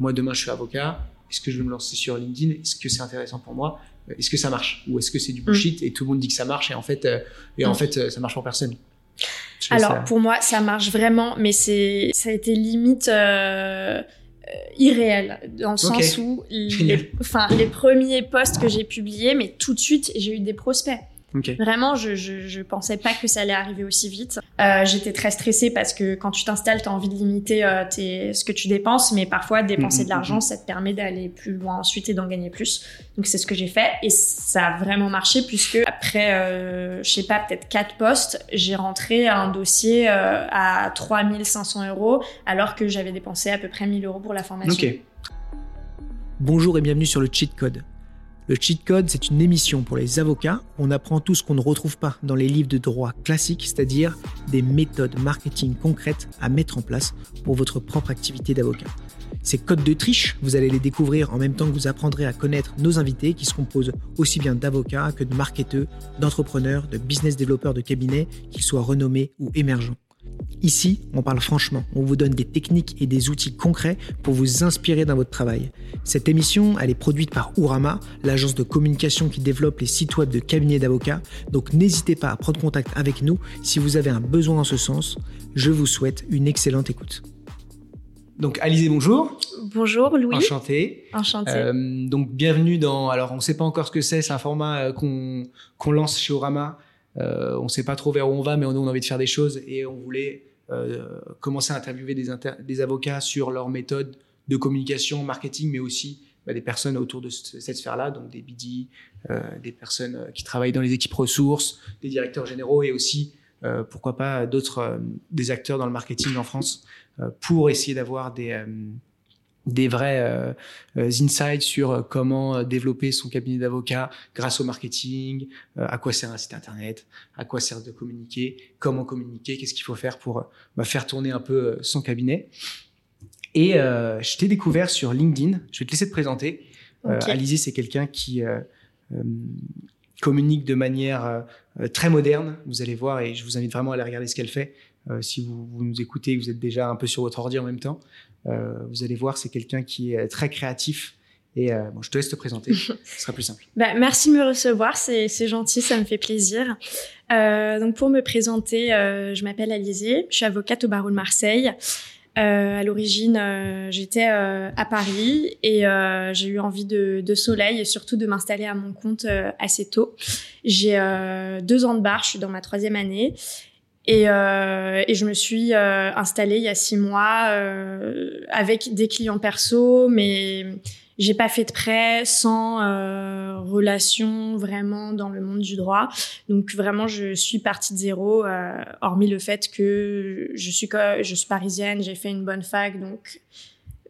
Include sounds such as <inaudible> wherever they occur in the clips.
moi demain je suis avocat, est-ce que je vais me lancer sur LinkedIn? Est-ce que c'est intéressant pour moi? Est-ce que ça marche? Ou est-ce que c'est du bullshit et tout le monde dit que ça marche et en fait, et en fait ça marche pour personne? Alors pour moi, ça marche vraiment, mais c'est ça a été limite euh, irréel dans le sens où <laughs> les, enfin les premiers posts que j'ai publiés, mais tout de suite j'ai eu des prospects. Vraiment, je, je, je pensais pas que ça allait arriver aussi vite. Euh, J'étais très stressée parce que quand tu t'installes, tu as envie de limiter euh, tes, ce que tu dépenses, mais parfois dépenser mm, mm, de l'argent, mm, ça te permet d'aller plus loin ensuite et d'en gagner plus. Donc c'est ce que j'ai fait et ça a vraiment marché puisque après, euh, je sais pas, peut-être quatre postes, j'ai rentré un dossier euh, à 3500 euros alors que j'avais dépensé à peu près 1000 euros pour la formation. Bonjour et bienvenue sur le Cheat Code le Cheat Code, c'est une émission pour les avocats on apprend tout ce qu'on ne retrouve pas dans les livres de droit classiques, c'est-à-dire des méthodes marketing concrètes à mettre en place pour votre propre activité d'avocat. Ces codes de triche, vous allez les découvrir en même temps que vous apprendrez à connaître nos invités qui se composent aussi bien d'avocats que de marketeurs, d'entrepreneurs, de business développeurs de cabinet, qu'ils soient renommés ou émergents. Ici, on parle franchement, on vous donne des techniques et des outils concrets pour vous inspirer dans votre travail. Cette émission, elle est produite par Urama, l'agence de communication qui développe les sites web de cabinets d'avocats, donc n'hésitez pas à prendre contact avec nous si vous avez un besoin en ce sens. Je vous souhaite une excellente écoute. Donc Alizé, bonjour. Bonjour Louis. Enchanté. Enchanté. Euh, donc bienvenue dans. Alors on ne sait pas encore ce que c'est, c'est un format euh, qu'on lance chez Urama euh, on ne sait pas trop vers où on va, mais on, a envie de faire des choses et on voulait euh, commencer à interviewer des, avocats sur leurs méthodes de communication, marketing, mais aussi bah, des personnes autour de cette sphère-là, donc des BD, euh, des personnes qui travaillent dans les équipes ressources, des directeurs généraux et aussi, pourquoi pas, d'autres des acteurs dans le marketing en France pour essayer d'avoir des des vrais euh, euh, insights sur euh, comment développer son cabinet d'avocat grâce au marketing, à quoi sert un site internet, à quoi sert de communiquer, comment communiquer, qu'est-ce qu'il faut faire pour bah, faire tourner un peu son cabinet. Et je t'ai découvert sur LinkedIn. Je vais te laisser te présenter. Okay. Alizé, c'est quelqu'un qui communique de manière très moderne. Vous allez voir, et je vous invite vraiment à aller regarder ce qu'elle fait. si vous, vous, nous écoutez, vous êtes déjà un peu sur votre ordi en même temps. Euh, vous allez voir, c'est quelqu'un qui est très créatif. Et euh, bon, je te laisse te présenter, <laughs> ce sera plus simple. Bah, merci de me recevoir, c'est gentil, ça me fait plaisir. Euh, donc pour me présenter, euh, je m'appelle Alizée, je suis avocate au barreau de Marseille. À l'origine, j'étais à Paris et j'ai eu envie de, de, soleil et surtout de m'installer à mon compte assez tôt. J'ai deux ans de bar, je suis dans ma troisième année et, euh, et, je me suis euh, installée il y a six mois euh, avec des clients perso, mais j'ai pas fait de prêt sans euh, relation vraiment dans le monde du droit. Donc vraiment, je suis partie de zéro, euh, hormis le fait que je suis je suis parisienne, j'ai fait une bonne fac, donc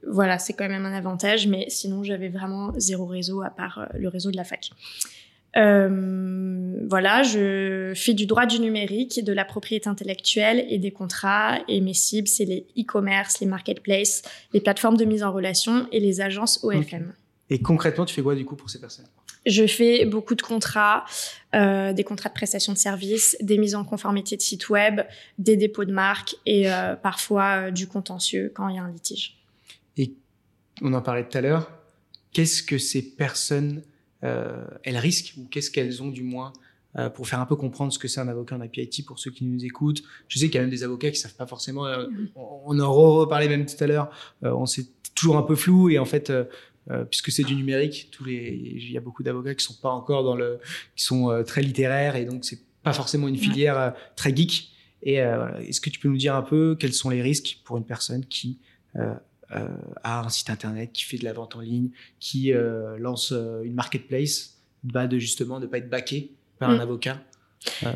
voilà, c'est quand même un avantage. Mais sinon, j'avais vraiment zéro réseau à part le réseau de la fac. Euh, voilà, je fais du droit du numérique, de la propriété intellectuelle et des contrats. Et mes cibles, c'est les e-commerce, les marketplaces, les plateformes de mise en relation et les agences OFM. Et concrètement, tu fais quoi du coup pour ces personnes je fais beaucoup de contrats, euh, des contrats de prestation de services, des mises en conformité de sites web, des dépôts de marques et euh, parfois du contentieux quand il y a un litige. Et on en parlait tout à l'heure. Qu'est-ce que ces personnes elles risquent ou qu'est-ce qu'elles ont du moins euh, pour faire un peu comprendre ce que c'est un avocat en APIT pour ceux qui nous écoutent. Je sais qu'il y a même des avocats qui savent pas forcément. Euh, on en reparlait même tout à l'heure. on sait toujours un peu flou et en fait. puisque c'est du numérique, tous les, il y a beaucoup d'avocats qui sont pas encore dans le, qui sont très littéraires et donc c'est pas forcément une filière très geek. Et est-ce que tu peux nous dire un peu quels sont les risques pour une personne qui euh, à un site internet, qui fait de la vente en ligne, qui euh, lance euh, une marketplace, bah de justement ne pas être baqué par un mm. avocat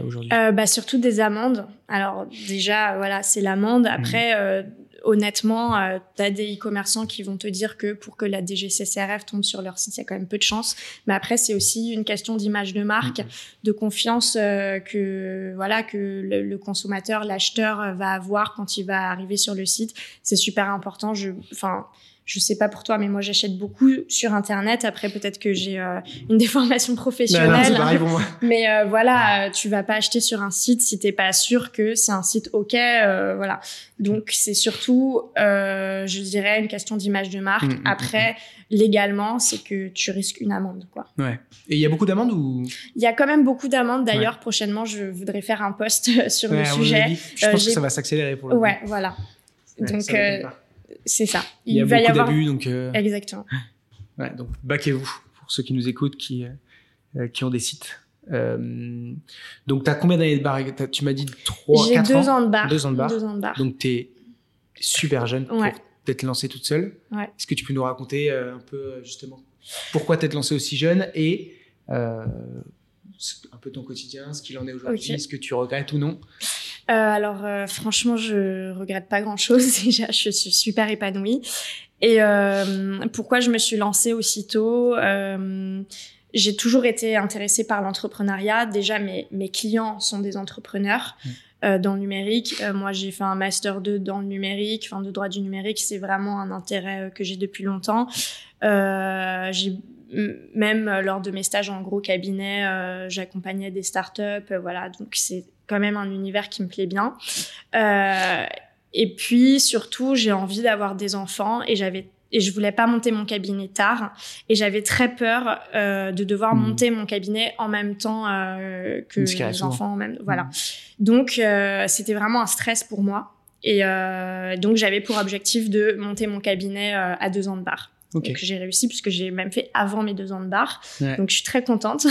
aujourd'hui bah, Surtout des amendes. Alors déjà, voilà, c'est l'amende. Après, honnêtement, euh, tu as des e-commerçants qui vont te dire que pour que la DGCCRF tombe sur leur site, il y a quand même peu de chance. Mais après, c'est aussi une question d'image de marque, mm-hmm. de confiance euh, que voilà que le, consommateur, l'acheteur va avoir quand il va arriver sur le site. C'est super important. Je, enfin, je sais pas pour toi, mais moi j'achète beaucoup sur internet. Après peut-être que j'ai euh, une <laughs> déformation professionnelle. pareil pour moi. <laughs> mais euh, voilà, tu vas pas acheter sur un site si t'es pas sûr que c'est un site ok. euh, voilà. Donc c'est surtout, euh, je dirais, une question d'image de marque. Mm, mm, Après, légalement, c'est que tu risques une amende, quoi. Ouais. Et il y a beaucoup d'amendes ou? Il y a quand même beaucoup d'amendes. D'ailleurs, prochainement, je voudrais faire un post <laughs> sur Ouais, le sujet. Je Euh, pense que ça va s'accélérer pour le coup. Ouais, voilà. Ouais, Donc, euh. C'est ça. il y a va y beaucoup avoir. d'abus, donc. euh, Exactement. <laughs> Ouais, donc baquez-vous pour ceux qui nous écoutent, qui, euh, euh, qui ont des sites. Euh, donc, tu as combien d'années de bar? Tu m'as dit 3, J'ai 4 deux ans? ans de bar. Deux ans de bar. Deux ans de bar. Donc, tu es super jeune Ouais. pour t'être lancée toute seule. Ouais. Est-ce que tu peux nous raconter un peu, justement, pourquoi t'être lancée aussi jeune et ce- un peu ton quotidien, ce qu'il en est aujourd'hui, est-ce que tu regrettes ou non? Euh, alors, euh, franchement, je regrette pas grand-chose. <laughs> Déjà, je suis super épanouie. Et euh, pourquoi je me suis lancée aussitôt euh, J'ai toujours été intéressée par l'entrepreneuriat. Déjà, mes, mes clients sont des entrepreneurs Mm. euh, dans le numérique. Euh, moi, j'ai fait un master 2 dans le numérique, enfin de droit du numérique. C'est vraiment un intérêt euh, que j'ai depuis longtemps. Euh, j'ai même lors de mes stages en gros cabinet, euh, j'accompagnais des startups. voilà, donc c'est quand même un univers qui me plaît bien. Euh, et puis surtout, j'ai envie d'avoir des enfants et j'avais et je voulais pas monter mon cabinet tard et j'avais très peur euh, de devoir Mhm. monter mon cabinet en même temps euh, que les enfants en même voilà. Donc c'était vraiment un stress pour moi et donc j'avais pour objectif de monter mon cabinet à deux ans de bar. Ok. Donc j'ai réussi puisque j'ai même fait avant mes deux ans de bar. Ouais. Donc je suis très contente.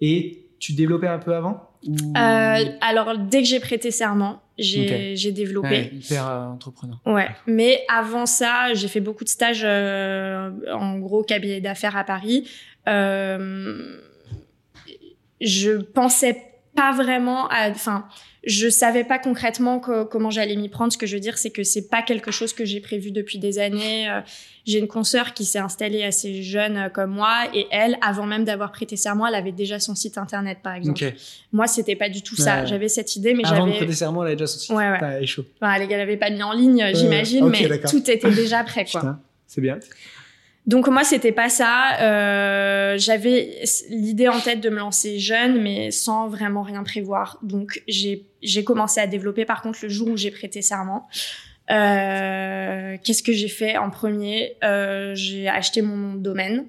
Et tu développais un peu avant? Ou... Euh, alors dès que j'ai prêté serment, j'ai j'ai développé. Ouais, hyper euh, entrepreneur. Ouais, mais avant ça, j'ai fait beaucoup de stages euh, en gros cabinet d'affaires à Paris. Euh, je pensais pas vraiment enfin, je savais pas concrètement co- comment j'allais m'y prendre. Ce que je veux dire, c'est que c'est pas quelque chose que j'ai prévu depuis des années. Euh, J'ai une consoeur qui s'est installée assez jeune euh, comme moi, et elle, avant même d'avoir prêté serment, elle avait déjà son site internet, par exemple. Ok. Moi, c'était pas du tout ça. Ouais. J'avais cette idée, mais Avant de j'avais prêter serment, elle a déjà son site. Ouais, ouais. Putain, elle est chaud. Enfin, gars l'avaient pas mis en ligne, j'imagine, mais tout était déjà prêt, quoi. C'est bien. Donc moi, c'était pas ça. Euh, J'avais l'idée en tête de me lancer jeune, mais sans vraiment rien prévoir. Donc j'ai j'ai commencé à développer. Par contre, le jour où j'ai prêté serment, euh, qu'est-ce que j'ai fait en premier? Euh, J'ai acheté mon domaine.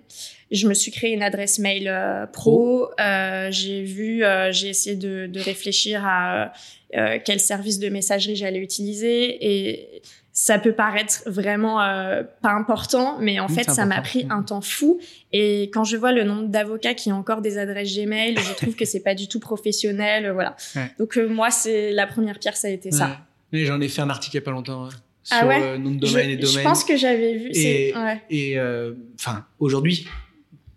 Je me suis créé une adresse mail euh, pro. Euh, j'ai vu, euh, j'ai essayé de, de réfléchir à euh, quel service de messagerie j'allais utiliser et ça peut paraître vraiment euh, pas important, mais en Oui, fait, ça m'a pris un temps fou. Et quand je vois le nombre d'avocats qui ont encore des adresses Gmail, je trouve que c'est pas du tout professionnel, voilà. Ouais. Donc euh, moi, c'est la première pierre, ça a été ça. Ouais. Mais J'en ai fait un article il y a pas longtemps hein, Ah sur ouais? euh, nom de domaine je, et domaine. je pense que j'avais vu. Et- Ouais. Et euh, enfin, aujourd'hui,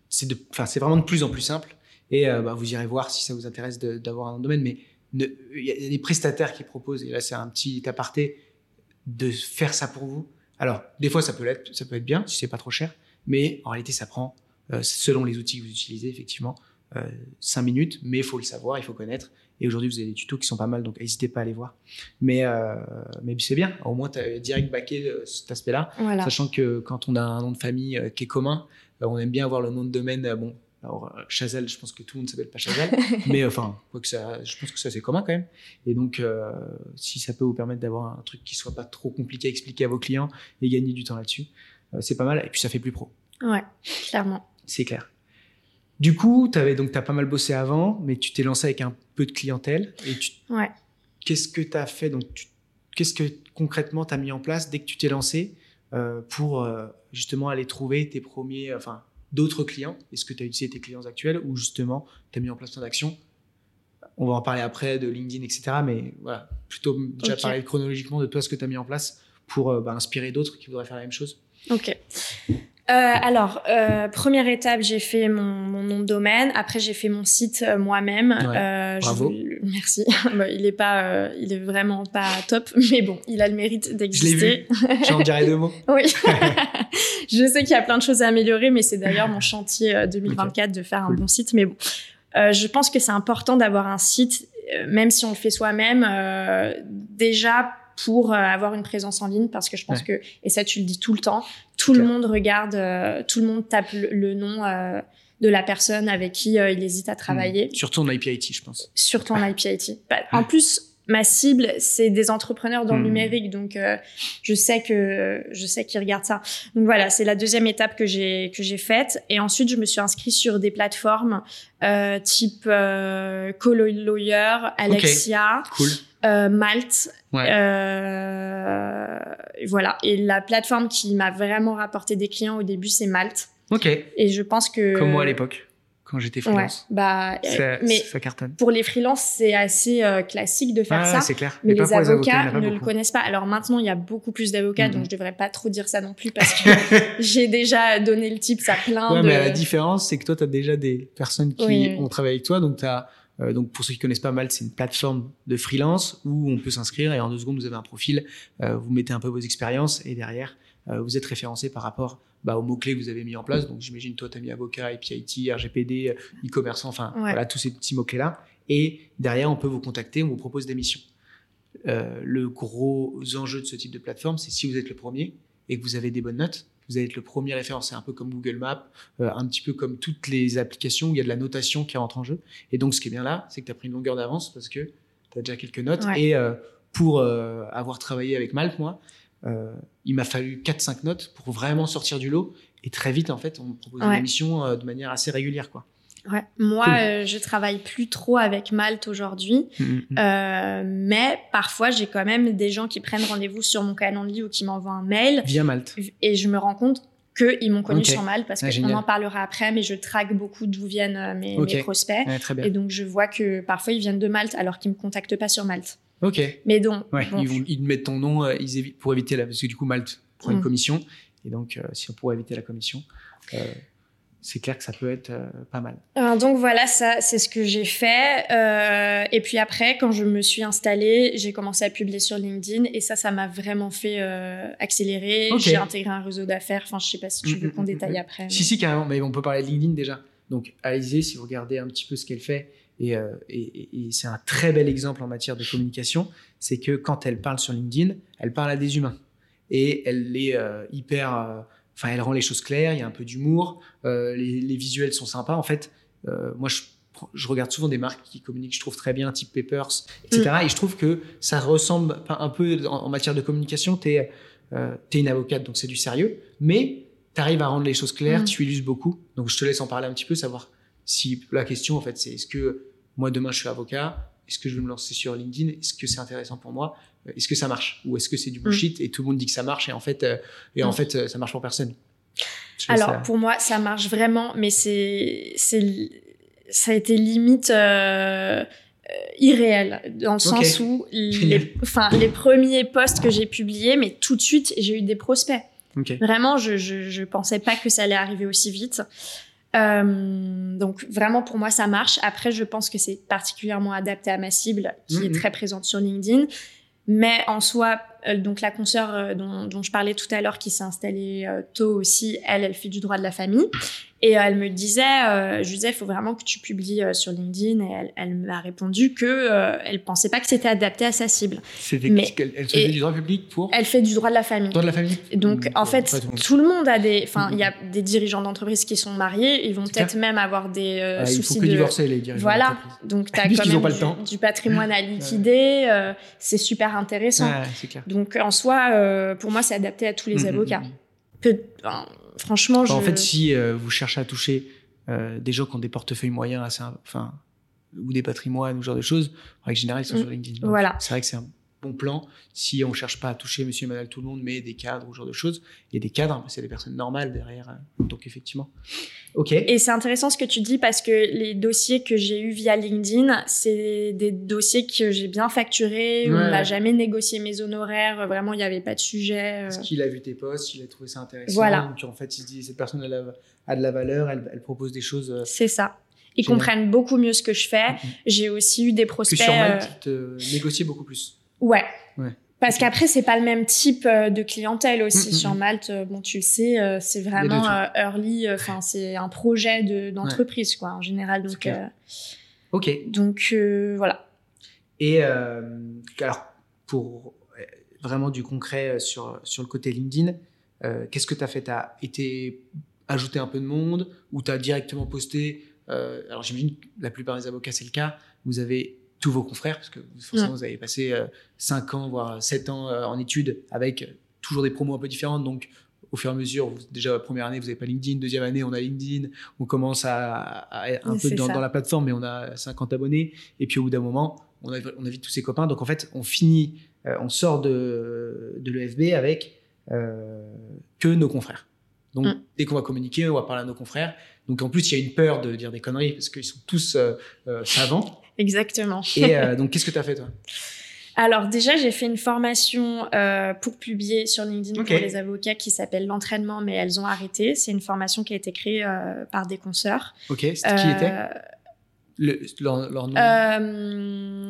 c'est de, vraiment de plus en plus simple. Et euh, bah, vous irez voir si ça vous intéresse de- d'avoir un domaine. Mais il y a des prestataires qui proposent, et là c'est un petit aparté, de faire ça pour vous. Alors, des fois ça peut être, ça peut être bien si c'est pas trop cher, mais en réalité ça prend, euh, selon les outils que vous utilisez, effectivement, euh, 5 minutes. Mais il faut le savoir, il faut connaître. Et aujourd'hui, vous avez des tutos qui sont pas mal, donc n'hésitez pas à les voir. Mais, euh, mais c'est bien. Au moins, tu as direct backé euh, cet aspect-là. Voilà. Sachant que quand on a un nom de famille euh, qui est commun, euh, on aime bien avoir le nom de domaine. euh, bon, alors euh, Chazal, je pense que tout le monde s'appelle pas Chazal, <laughs> mais euh, enfin, quoi que ça, je pense que ça c'est commun quand même. Et donc, euh, si ça peut vous permettre d'avoir un truc qui soit pas trop compliqué à expliquer à vos clients et gagner du temps là-dessus, euh, c'est pas mal. Et puis ça fait plus pro, Ouais, clairement. c'est clair. Du coup, tu avais donc as pas mal bossé avant, mais tu t'es lancé avec un peu de clientèle. Et tu, Ouais. qu'est-ce que tu as fait donc Qu'est-ce que concrètement tu as mis en place dès que tu t'es lancé euh, pour justement aller trouver tes premiers, enfin d'autres clients? Est-ce que tu as utilisé tes clients actuels ou justement tu as mis en place ton action On va en parler après de LinkedIn, etc. Mais voilà, plutôt déjà Ok. parler chronologiquement de toi ce que tu as mis en place pour euh, bah, inspirer d'autres qui voudraient faire la même chose. Ok. Euh, alors, euh, première étape, j'ai fait mon, mon nom de domaine. Après, j'ai fait mon site euh, moi-même. Ouais. Je Bravo. merci. <laughs> Bah, il est pas, il est vraiment pas top, <laughs> mais bon, il a le mérite Je l'ai d'exister. vu. J'en dirais deux mots. <laughs> Oui. Je sais qu'il y a plein de choses à améliorer, mais c'est d'ailleurs mon chantier euh, 2024 de faire un bon site. Mais bon, Euh, je pense que c'est important d'avoir un site, euh, même si on le fait soi-même, euh, déjà pour avoir une présence en ligne parce que je pense que et ça tu le dis tout le temps tout le monde regarde tout le monde tape le, nom de la personne avec qui il hésite à travailler. Mmh. surtout en IPIT je pense. Surtout en IPIT bah, en plus ma cible, c'est des entrepreneurs dans le hmm. numérique, donc euh, je sais que je sais qu'ils regardent ça. Donc voilà, c'est la deuxième étape que j'ai que j'ai faite. Et ensuite, je me suis inscrite sur des plateformes euh, type euh, Lawyer, Alexia, euh, Malte. Euh, voilà. Et la plateforme qui m'a vraiment rapporté des clients au début, c'est Malte. Ok. Et je pense que comme moi à l'époque quand j'étais freelance. bah, ça, mais ça cartonne. Pour les freelances, c'est assez euh, classique de faire ça. c'est clair. Mais, les, avocats ne le connaissent pas. Alors maintenant, il y a beaucoup plus d'avocats, donc je devrais pas trop dire ça non plus parce que <laughs> j'ai déjà donné le type ça plein ouais, de. Mais la différence, c'est que toi, tu as déjà des personnes qui ont travaillé avec toi, donc tu as euh, donc pour ceux qui connaissent pas mal, c'est une plateforme de freelance où on peut s'inscrire et en deux secondes vous avez un profil, euh, vous mettez un peu vos expériences et derrière euh, vous êtes référencé par rapport bah, aux mots-clés que vous avez mis en place. Donc, j'imagine, toi, tu as mis avocat, API, RGPD, e-commerce, enfin, voilà, tous ces petits mots-clés-là. Et derrière, on peut vous contacter, on vous propose des missions. Euh, le gros enjeu de ce type de plateforme, c'est si vous êtes le premier et que vous avez des bonnes notes, vous allez être le premier référencé, un peu comme Google Maps, euh, un petit peu comme toutes les applications où il y a de la notation qui rentre en jeu. Et donc, ce qui est bien là, c'est que tu as pris une longueur d'avance parce que tu as déjà quelques notes. Et pour avoir travaillé avec Malte, moi, euh, il m'a fallu 4-5 notes pour vraiment sortir du lot. Et très vite, en fait, on me propose une émission euh, de manière assez régulière. Quoi. Ouais. Moi, euh, je travaille plus trop avec Malte aujourd'hui, mmh, mmh, mmh. euh, mais parfois j'ai quand même des gens qui prennent rendez-vous sur mon calendrier ou qui m'envoient un mail. Via Malte. Et je me rends compte qu'ils m'ont connu sur Malte parce qu'on en parlera après, mais je traque beaucoup d'où viennent mes, prospects. Et donc je vois que parfois ils viennent de Malte alors qu'ils me contactent pas sur Malte. Ok. Mais donc. Ouais, ils, vont, ils mettent ton nom euh, ils évitent, pour éviter la. Parce que du coup, Malte prend une mm. commission. Et donc, euh, si on pourrait éviter la commission, euh, c'est clair que ça peut être pas mal. donc voilà, ça, c'est ce que j'ai fait. et puis après, quand je me suis installée, j'ai commencé à publier sur LinkedIn. Et ça, ça m'a vraiment fait accélérer. J'ai intégré un réseau d'affaires. Enfin, je sais pas si tu mm, veux mm, qu'on détaille après. Si, si, carrément. Mais on peut parler de LinkedIn déjà. Donc, Alizé, si vous regardez un petit peu ce qu'elle fait, euh, et, c'est un très bel exemple en matière de communication, c'est que quand elle parle sur LinkedIn, elle parle à des humains. Et elle est euh, hyper... Euh, enfin, elle rend les choses claires, il y a un peu d'humour, les, visuels sont sympas. En fait, moi, je, regarde souvent des marques qui communiquent, je trouve très bien, type Papers, etc. Mm. Et je trouve que ça ressemble un peu en, matière de communication. Tu es, une avocate, donc c'est du sérieux, mais tu arrives à rendre les choses claires, mm. tu illustres beaucoup. Donc je te laisse en parler un petit peu, savoir si la question, en fait, c'est est-ce que moi demain je suis avocat, est-ce que je vais me lancer sur LinkedIn? Est-ce que c'est intéressant pour moi? Est-ce que ça marche? Ou est-ce que c'est du bullshit? Mm. et tout le monde dit que ça marche et en fait, euh, et en mm. fait, euh, ça marche pour personne Alors pour moi, ça marche vraiment, mais c'est, c'est, ça a été limite. Euh, irréel dans le sens où <laughs> les, enfin, les premiers posts que j'ai publiés, mais tout de suite j'ai eu des prospects. Vraiment, je, je, je pensais pas que ça allait arriver aussi vite. Euh, donc vraiment pour moi ça marche. Après je pense que c'est particulièrement adapté à ma cible qui est mhm. très présente sur LinkedIn. Mais en soi, euh, donc la consoeur euh, dont, dont, je parlais tout à l'heure qui s'est installée tôt aussi, elle, elle fait du droit de la famille. Et elle me disait, euh, disais, il faut vraiment que tu publies sur LinkedIn. Et elle, elle m'a répondu que euh, elle pensait pas que c'était adapté à sa cible. Mais elle fait du droit public pour Elle fait du droit de la famille. Droit de la famille. donc mmh, en fait, tout le monde a des, enfin, il y a des dirigeants d'entreprise qui sont mariés. Ils vont peut-être même avoir des euh, soucis il faut que de divorcer les dirigeants. Voilà. Donc <laughs> tu as quand même du, du, patrimoine à liquider. c'est super intéressant. clair. Donc en soi, pour moi, c'est adapté à tous les mmh, mmh, avocats. Peu, franchement, En fait, si euh, vous cherchez à toucher euh, des gens qui ont des portefeuilles moyens, assez, enfin, ou des patrimoines, ou ce genre de choses, en règle générale, ils sont mm. sur LinkedIn. Voilà. C'est vrai que c'est un bon plan si on cherche pas à toucher monsieur et madame tout le monde, mais des cadres ou ce genre de choses. Il y a des cadres, c'est des personnes normales derrière. Euh, donc, effectivement. OK. Et c'est intéressant ce que tu dis parce que les dossiers que j'ai eu via LinkedIn, c'est des dossiers que j'ai bien facturés. On n'a jamais négocié mes honoraires. Vraiment, il n'y avait pas de sujet. Euh. Parce qu'il a vu tes posts, il a trouvé ça intéressant. Voilà. Donc, en fait, il se dit, cette personne a, de la valeur, elle, elle propose des choses. Euh, c'est ça. Ils comprennent beaucoup mieux ce que je fais. Mm-hmm. J'ai aussi eu des prospects. Que sur Malte, te négocier beaucoup plus. Ouais. Parce qu'après, c'est pas le même type euh, de clientèle aussi. Mm, mm, Sur mm. Malte, euh, bon, tu le sais, euh, c'est vraiment early, enfin, c'est un projet d'entreprise, quoi, en général. Donc, ok. Donc, voilà. Et alors, pour vraiment du concret sur, sur le côté LinkedIn. Qu'est-ce que tu as fait? Tu as été ajouté un peu de monde ou tu as directement posté Alors j'imagine que la plupart des avocats, c'est le cas. Vous avez tous vos confrères, parce que forcément, vous avez passé 5 ans, voire 7 ans en études avec toujours des promos un peu différentes. Donc, au fur et à mesure, déjà la première année, vous n'avez pas LinkedIn, deuxième année, on a LinkedIn, on commence à, être un peu dans, dans, la plateforme, mais on a 50 abonnés. Et puis au bout d'un moment, on, on invite tous ses copains. Donc en fait, on finit, euh, on sort de, de l'EFB avec euh, que nos confrères. Donc mm. dès qu'on va communiquer, on va parler à nos confrères. Donc en plus, il y a une peur de dire des conneries parce qu'ils sont tous euh, savants. Exactement. Et <laughs> donc, qu'est-ce que tu as fait toi? Alors déjà, j'ai fait une formation euh, pour publier sur LinkedIn pour les avocats qui s'appelle l'entraînement, mais elles ont arrêté. C'est une formation qui a été créée euh, par des consoeurs. Ok, qui était? euh, le, leur, leur, nom euh,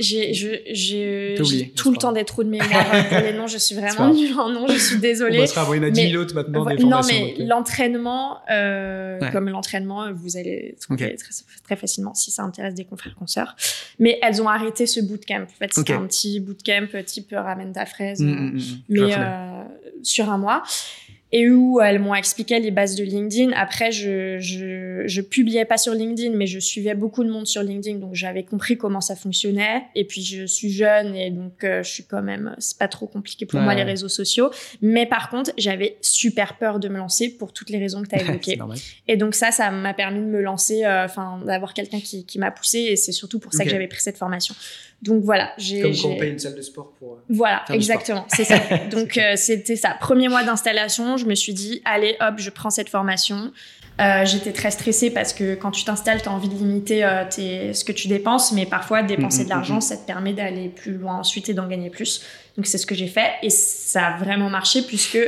J'ai tout le temps des trous de mémoire pour les noms. Je suis <laughs> vraiment nulle en nom. Je suis désolée. On se avoir une 10 000 autres maintenant. Des non, mais l'entraînement, euh, comme l'entraînement, vous allez trouver très, très, facilement si ça intéresse des confrères consoeurs. Mais elles ont arrêté ce bootcamp. En fait, c'était un petit bootcamp type ramène ta fraise, mm, mm, mm, mais euh, sur un mois et où elles m'ont expliqué les bases de LinkedIn. Après, je, je, je publiais pas sur LinkedIn, mais je suivais beaucoup de monde sur LinkedIn, donc j'avais compris comment ça fonctionnait. Et puis, je suis jeune et donc euh, je suis quand même, c'est pas trop compliqué pour moi les réseaux sociaux. Mais par contre, j'avais super peur de me lancer pour toutes les raisons que tu as <laughs> évoquées. et donc ça, ça m'a permis de me lancer, euh, enfin, d'avoir quelqu'un qui, qui m'a poussé. Et c'est surtout pour ça que j'avais pris cette formation. Donc voilà, j'ai. Comme quand on paye une salle de sport pour. Euh, voilà, exactement, c'est ça. <laughs> Donc euh, c'était ça. Premier mois d'installation, je me suis dit, allez, hop, je prends cette formation. Euh, j'étais très stressée parce que quand tu t'installes, tu as envie de limiter tes, ce que tu dépenses, mais parfois dépenser mm, mm, de l'argent, mm, ça te permet d'aller plus loin ensuite et d'en gagner plus. Donc c'est ce que j'ai fait et ça a vraiment marché puisque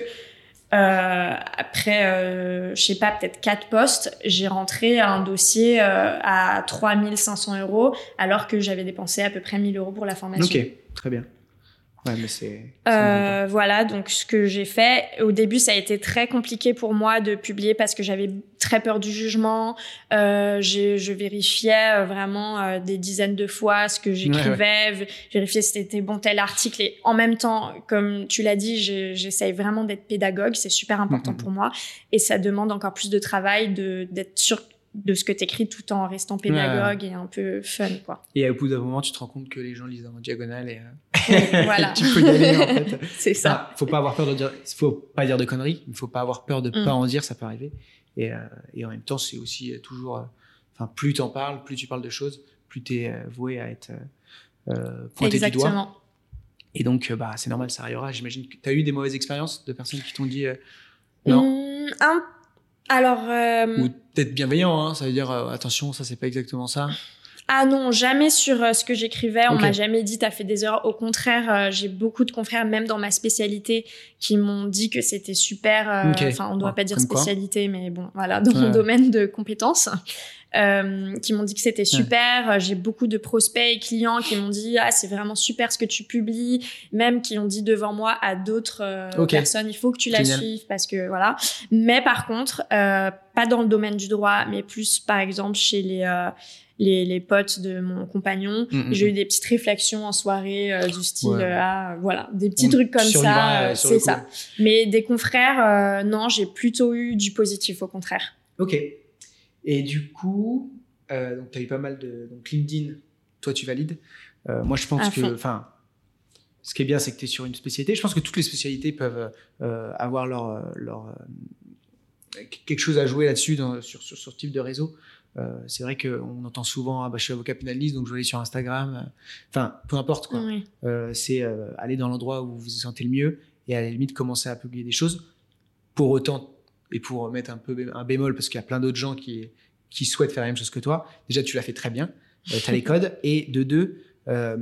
euh, après, euh, je sais pas, peut-être quatre postes, j'ai rentré un dossier euh, à 3500 euros alors que j'avais dépensé à peu près 1000 euros pour la formation. Ok, très bien. Ouais, mais c'est. Euh, voilà, donc ce que j'ai fait. Au début, ça a été très compliqué pour moi de publier parce que j'avais très peur du jugement. Euh, je vérifiais euh, vraiment euh, des dizaines de fois ce que j'écrivais, ouais, vérifiais si c'était bon tel article. Et en même temps, comme tu l'as dit, j'essaye vraiment d'être pédagogue. C'est super important mm-hmm. pour moi. Et ça demande encore plus de travail d'être sûr de ce que tu écris tout en restant pédagogue et un peu fun quoi. Et au bout d'un moment, tu te rends compte que les gens lisent en diagonale et euh, <laughs> voilà. tu peux y aller en fait. <laughs> C'est ça. Il faut pas avoir peur de dire, faut pas dire de conneries, il faut pas avoir peur de mm. pas en dire, ça peut arriver. Et, euh, et en même temps, c'est aussi toujours, euh, enfin, plus tu en parles, plus tu parles de choses, plus tu es voué à être pointé Exactement. du doigt. Et donc, bah, c'est normal, ça arrivera. J'imagine que tu as eu des mauvaises expériences de personnes qui t'ont dit non? Un alors. Euh, Ou peut-être bienveillant, hein, ça veut dire euh, attention, ça c'est pas exactement ça. Ah non, jamais sur euh, ce que j'écrivais. On m'a jamais dit t'as fait des erreurs. Au contraire, j'ai beaucoup de confrères, même dans ma spécialité, qui m'ont dit que c'était super. Enfin, on doit pas dire spécialité, mais bon, voilà, dans mon domaine de compétences. Euh, qui m'ont dit que c'était super. J'ai beaucoup de prospects et clients qui m'ont dit ah c'est vraiment super ce que tu publies, même qui ont dit devant moi à d'autres euh, personnes il faut que tu la suives parce que voilà. Mais par contre euh, pas dans le domaine du droit, mais plus par exemple chez les euh, les, les, potes de mon compagnon. Mm, mm, j'ai eu mm. des petites réflexions en soirée du style ah, voilà des petits trucs comme ça, c'est ça. Mais des confrères non, j'ai plutôt eu du positif au contraire. Ok. Et du coup, euh, donc tu as eu pas mal de. Donc LinkedIn, toi tu valides. Euh, moi je pense que. Enfin, ce qui est bien, c'est que tu es sur une spécialité. Je pense que toutes les spécialités peuvent euh, avoir leur, leur quelque chose à jouer là-dessus sur, sur, ce type de réseau. C'est vrai qu'on entend souvent ah, bah, je suis avocat pénaliste, donc je vais aller sur Instagram. Enfin, peu importe quoi. c'est aller dans l'endroit où vous vous sentez le mieux et à la limite commencer à publier des choses. Pour autant, et pour mettre un peu un bémol, parce qu'il y a plein d'autres gens qui, qui souhaitent faire la même chose que toi, déjà tu l'as fait très bien, euh, tu as les <laughs> codes, et de deux, euh,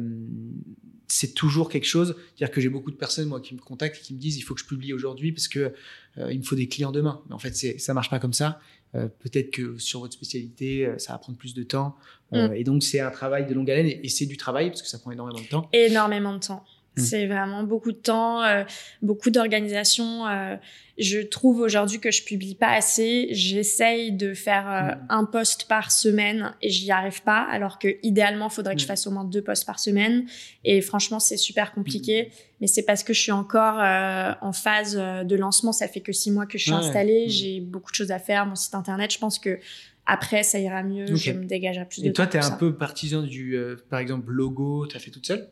c'est toujours quelque chose, c'est-à-dire que j'ai beaucoup de personnes moi qui me contactent et qui me disent il faut que je publie aujourd'hui parce que euh, il me faut des clients demain. Mais en fait, c'est ça marche pas comme ça. Peut-être que sur votre spécialité, ça va prendre plus de temps. Mm. Et donc, c'est un travail de longue haleine et, c'est du travail parce que ça prend énormément de temps. Énormément de temps. C'est vraiment beaucoup de temps, euh, beaucoup d'organisation. Euh, je trouve aujourd'hui que je publie pas assez. J'essaye de faire euh, Mm. un post par semaine et j'y arrive pas. Alors que idéalement, faudrait que je Mm. fasse au moins deux posts par semaine. Et franchement, c'est super compliqué. Mais c'est parce que je suis encore euh, en phase euh, de lancement. Ça fait que six mois que je suis Ouais. installée. J'ai beaucoup de choses à faire. Mon site internet, je pense que après, ça ira mieux. Je me dégagerai plus de Et toi, tu es un ça. peu partisan du, euh, par exemple, logo, tu as fait toute seule?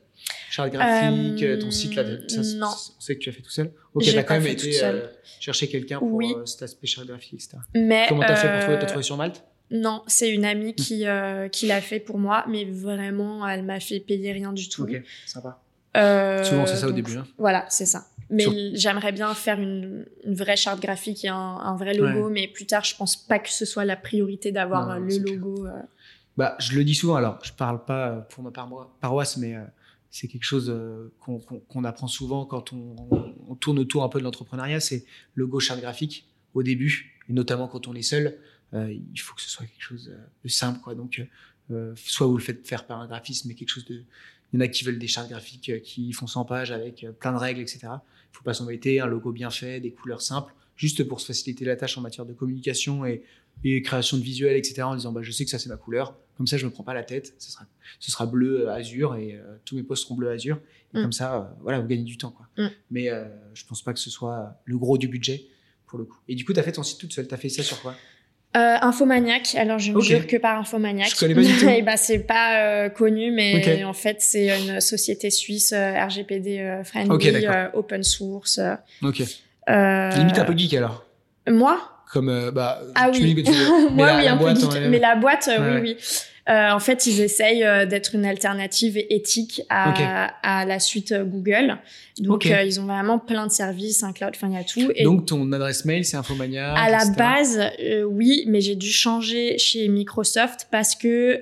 Charte graphique, Euh, ton site, là, ça, non. on sait que tu as fait tout seul. Ok, t'as quand même été euh, chercher quelqu'un pour Oui. euh, cet aspect charte graphique, etc. Mais Comment t'as fait pour trouver T'as trouvé sur Malte? Non, c'est une amie qui, euh, qui l'a fait pour moi, mais vraiment, elle m'a fait payer rien du tout. Ok, sympa. Euh, Souvent, c'est ça au donc, début. hein. Voilà, c'est ça. Mais Sur- j'aimerais bien faire une, une vraie charte graphique et un, un vrai logo, mais plus tard, je pense pas que ce soit la priorité d'avoir le logo. euh. Bah, je le dis souvent, alors je parle pas pour ma paroi- paroisse, mais c'est quelque chose euh, qu'on apprend souvent quand on, tourne autour un peu de l'entrepreneuriat, c'est le go charte graphique au début, et notamment quand on est seul, euh, il faut que ce soit quelque chose euh, de simple. Quoi. Donc, soit vous le faites faire par un graphiste, mais quelque chose de... Il y en a qui veulent des chartes graphiques qui font 100 pages avec plein de règles, etc. Il faut pas s'embêter, un logo bien fait, des couleurs simples, juste pour se faciliter la tâche en matière de communication et, et création de visuels, etc. En disant, bah, je sais que ça c'est ma couleur, comme ça je me prends pas la tête, ce sera, ce sera bleu euh, azur et euh, tous mes posts seront bleu azur. Et Mm. comme ça, euh, voilà, vous gagnez du temps. Quoi. Mm. Mais euh, je pense pas que ce soit le gros du budget pour le coup. Et du coup, tu as fait ton site toute seule, tu as fait ça sur quoi? Infomaniac, alors je ne Ok. jure que par Infomaniac. Je connais pas du <laughs> tout. Et bah, c'est pas connu, mais en fait, c'est une société suisse RGPD friendly, Ok, d'accord. euh, open source. Ok. Limite un peu geek alors? Moi? Comme, euh, bah, Ah tu oui, dis que tu veux. <laughs> Mais moi la- oui, la un peu geek. Mais la boîte, euh, Ouais. oui, oui. Euh, en fait, ils essayent euh, d'être une alternative éthique à, la suite Google. Donc, ils ont vraiment plein de services, un cloud, enfin, il y a tout. Et Donc ton adresse mail, c'est Infomania. à la base, oui, mais j'ai dû changer chez Microsoft parce que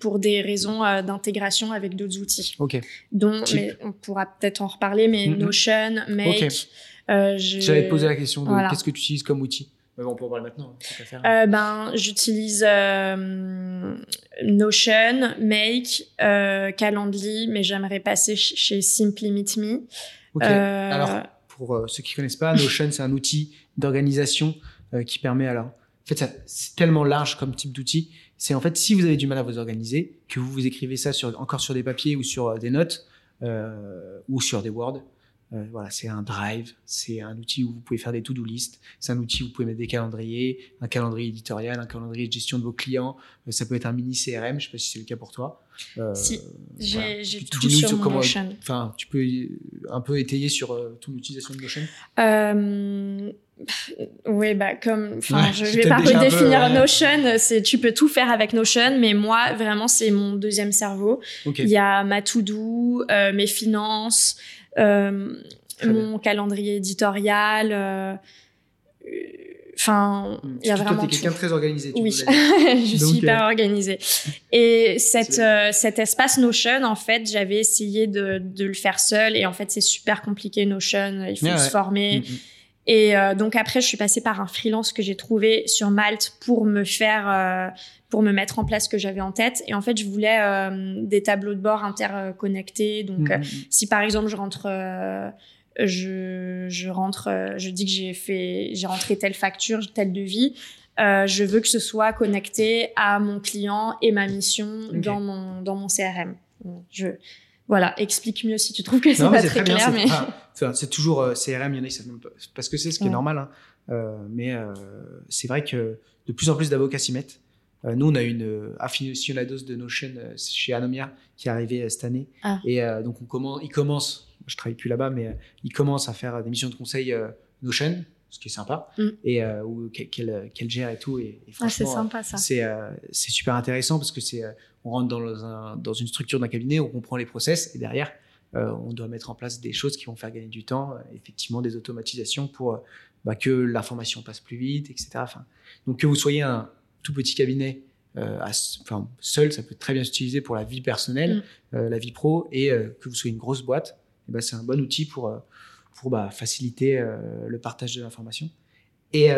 pour des raisons d'intégration avec d'autres outils, Ok. dont mais on pourra peut-être en reparler, mais. Notion, Make. Ok. Euh, je- te poser la question de Voilà. qu'est-ce que tu utilises comme outil. Mais bon, on peut en parler maintenant. hein, faire. Euh, ben, j'utilise euh, Notion, Make, euh, Calendly, mais j'aimerais passer ch- chez Simply Meet Me. ok. Alors, pour ceux qui connaissent pas, Notion, c'est un outil d'organisation qui permet alors. En fait, ça- c'est tellement large comme type d'outil. C'est en fait, si vous avez du mal à vous organiser, que vous vous écrivez ça sur, encore sur des papiers ou sur des notes ou sur des Word. Euh, voilà, c'est un drive, c'est un outil où vous pouvez faire des to-do list, c'est un outil où vous pouvez mettre des calendriers, un calendrier éditorial, un calendrier de gestion de vos clients. Euh, ça peut être un mini CRM, je sais pas si c'est le cas pour toi. Euh, Si, j'ai voilà. tout sur mon comment- Notion. Enfin, tu peux un peu étayer sur ton utilisation de Notion. Oui, bah comme, enfin, Ouais, je vais pas peu, redéfinir ouais. Notion. C'est, tu peux tout faire avec Notion, mais moi, vraiment, c'est mon deuxième cerveau. Il y a ma to-do, euh, mes finances, mon calendrier éditorial. euh, euh, Enfin, il y a vraiment t'es tout. quelqu'un de très organisé. Tu Oui, <laughs> je Donc, suis hyper euh, organisée. <laughs> Et cette, euh, cet espace Notion, en fait, j'avais essayé de, de le faire seul et en fait, c'est super compliqué Notion. Il faut Ouais, se former. Mm, mm. Et euh, donc après, je suis passée par un freelance que j'ai trouvé sur Malte pour me faire, euh, pour me mettre en place ce que j'avais en tête. Et en fait, je voulais euh, des tableaux de bord interconnectés. Donc, Mm, euh, mm, mm. si par exemple je rentre, euh, je, je rentre, je dis que j'ai fait, j'ai rentré telle facture, tel devis. je veux que ce soit connecté à mon client et ma mission dans mon dans mon CRM. Je voilà, explique mieux si tu trouves que c'est pas très, clair, c'est- mais enfin, c'est toujours euh, CRM, il y en a qui savent même pas. Parce que c'est ce qui est normal. hein. Euh, mais euh, c'est vrai que de plus en plus d'avocats s'y mettent. Euh, nous, on a une euh, aficionados de Notion euh, chez Anomia qui est arrivée cette année. Ah. Et donc, on commence, il commence, je travaille plus là-bas, mais euh, il commence à faire des missions de conseil Notion, ce qui est sympa, Mm. et euh, qu'elle gère et tout. Et, et Ah, c'est franchement, sympa ça. c'est euh, super intéressant parce que c'est euh, on rentre dans, un, dans une structure d'un cabinet, on comprend les process et derrière on doit mettre en place des choses qui vont faire gagner du temps, effectivement des automatisations pour bah, que l'information passe plus vite, etc. Enfin, donc que vous soyez un tout petit cabinet euh, à enfin, seul, ça peut très bien s'utiliser pour la vie personnelle, euh, la vie pro, et euh, que vous soyez une grosse boîte, eh ben, c'est un bon outil pour, pour bah, faciliter le partage de l'information. Et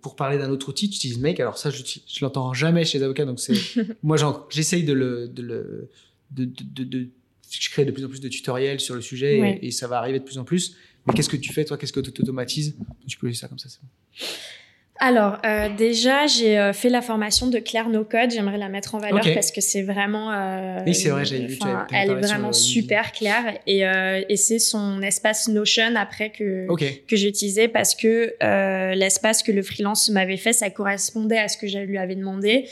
pour parler d'un autre outil, tu utilises Make. Alors ça, je, je l'entends jamais chez les avocats, donc c'est <laughs> moi j'essaye de le, de le de, de, de- de je crée de plus en plus de tutoriels sur le sujet Ouais. et, et ça va arriver de plus en plus. Mais qu'est-ce que tu fais, toi? Qu'est-ce que tu automatises? Tu peux laisser ça comme ça, c'est bon. Alors, euh, déjà, j'ai euh, fait la formation de Claire No Code. J'aimerais la mettre en valeur parce que c'est vraiment. euh, Oui, c'est vrai, j'avais vu, Elle est vraiment LinkedIn. super claire et, euh, et c'est son espace Notion après que Ok. que j'ai utilisé parce que euh, l'espace que le freelance m'avait fait, ça correspondait à ce que je lui avais demandé.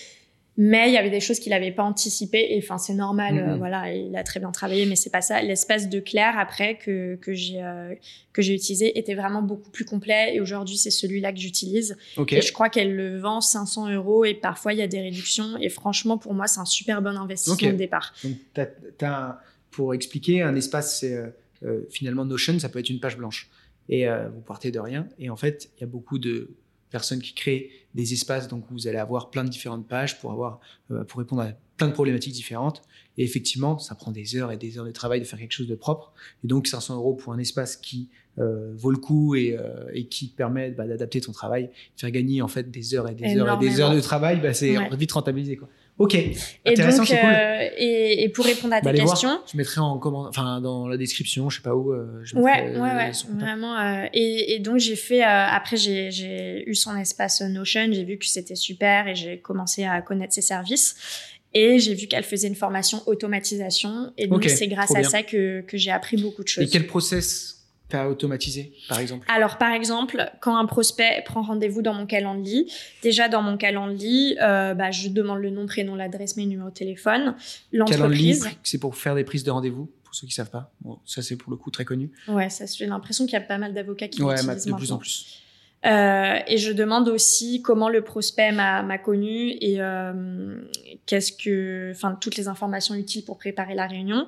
Mais il y avait des choses qu'il n'avait pas anticipées et enfin c'est normal, euh, Mhm. voilà, il a très bien travaillé, mais c'est pas ça. L'espace de Claire après que que j'ai euh, que j'ai utilisé était vraiment beaucoup plus complet et aujourd'hui c'est celui-là que j'utilise. Et je crois qu'elle le vend 500 euros et parfois il y a des réductions. Et franchement, pour moi, c'est un super bon investissement Ok. de départ. Donc, un- pour expliquer, un espace, c'est euh, finalement Notion, ça peut être une page blanche. Et vous partez de rien. Et en fait, il y a beaucoup de personnes qui créent des espaces, donc vous allez avoir plein de différentes pages pour avoir, euh, pour répondre à plein de problématiques différentes. Et effectivement, ça prend des heures et des heures de travail de faire quelque chose de propre. Et donc, 500 euros pour un espace qui euh, vaut le coup et, euh, et qui te permet bah, d'adapter ton travail, faire gagner en fait des heures et des heures et des heures de travail, bah, c'est Ouais. vite rentabilisé. Quoi. Ok, Et intéressant, donc, cool. euh, et, et pour répondre à Bah, tes allez voir. questions, Je mettrai en comment, enfin dans la description, je sais pas où. euh, je Ouais, ouais, euh, ouais, contact. vraiment. euh, et, et donc j'ai fait, euh, après j'ai, eu son espace Notion, j'ai vu que c'était super et j'ai commencé à connaître ses services. Et j'ai vu qu'elle faisait une formation automatisation. Et donc c'est grâce à bien. ça que, que j'ai appris beaucoup de Et choses. quel process automatisé, par exemple? Alors, par exemple, quand un prospect prend rendez-vous dans mon calendrier, déjà dans mon calendrier, euh, bah, je demande le nom, prénom, l'adresse mail, numéro de téléphone, l'entreprise. c'est pour faire des prises de rendez-vous, pour ceux qui savent pas. Bon, ça c'est pour le coup très connu. Ouais, ça, j'ai l'impression qu'il y a pas mal d'avocats qui Ouais, l'utilisent de plus en plus. Euh, et je demande aussi comment le prospect m'a connu et euh, qu'est-ce que, enfin, toutes les informations utiles pour préparer la réunion.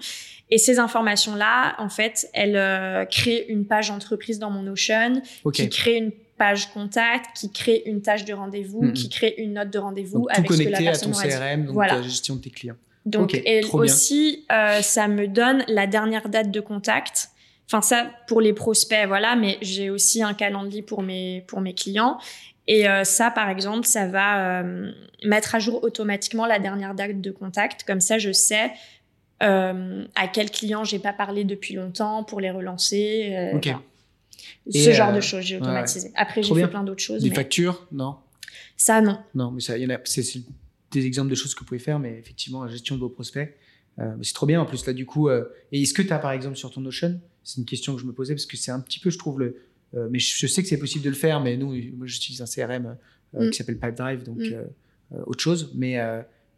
Et ces informations-là, en fait, elles euh, créent une page entreprise dans mon Notion, Ok. qui crée une page contact, qui crée une tâche de rendez-vous, qui crée une note de rendez-vous Donc tout avec ce que la connecté à personne ton dit. CRM, donc Voilà. la gestion de tes clients. Donc, et aussi, euh, ça me donne la dernière date de contact. Enfin, ça, pour les prospects, voilà, mais j'ai aussi un calendrier pour mes, pour mes clients. Et euh, ça, par exemple, ça va euh, mettre à jour automatiquement la dernière date de contact. Comme ça, je sais euh, à quel client j'ai pas parlé depuis longtemps pour les relancer. Ok. voilà. Et, Ce genre de choses, j'ai ouais, automatisé. Après, j'ai fait plein d'autres choses. Des mais factures Non? Ça, non. Non, mais ça, il y en a. C'est des exemples de choses que vous pouvez faire, mais effectivement, la gestion de vos prospects, c'est trop bien. En plus, là, du coup, et est-ce que tu as, par exemple, sur ton Notion, c'est une question que je me posais parce que c'est un petit peu, je trouve le. euh, mais je, je sais que c'est possible de le faire, mais nous, moi, j'utilise un CRM euh, Mm. qui s'appelle Pipedrive, donc Mm. euh, autre chose. Mais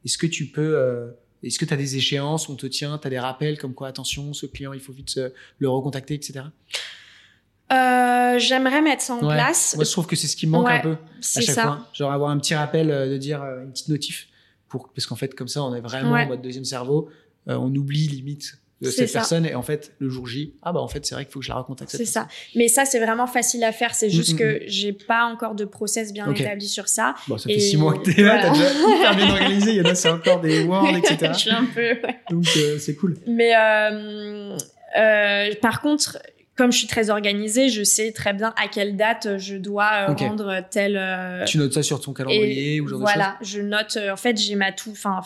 est-ce que tu peux. est-ce que tu as des échéances, on te tient, tu as des rappels comme quoi, attention, ce client, il faut vite le recontacter, etc. Euh, J'aimerais mettre ça en Ouais. place. Moi, je trouve que c'est ce qui me manque Ouais, un peu à chaque ça. fois. Genre avoir un petit rappel euh, de dire euh, une petite notif. Pour, parce qu'en fait, comme ça, on est vraiment Ouais. en mode deuxième cerveau. On oublie limite de cette ça. personne. Et en fait, le jour J, ah bah en fait, c'est vrai qu'il faut que je la recontacte. C'est ça. Mais ça, c'est vraiment facile à faire. C'est juste Mm, mm, que j'ai pas encore de process bien établi sur ça. Bon, ça Et fait six mois que t'es là, t'as voilà. déjà <laughs> hyper bien organisé. Il y en a, c'est encore des Word, etc. <laughs> je suis un peu. ouais. Donc, euh, c'est cool. Mais euh, euh, par contre, comme je suis très organisée, je sais très bien à quelle date je dois euh, Ok. rendre tel. euh, Tu notes ça sur ton calendrier ou genre voilà, je note. euh, en fait, j'ai ma tout. Enfin,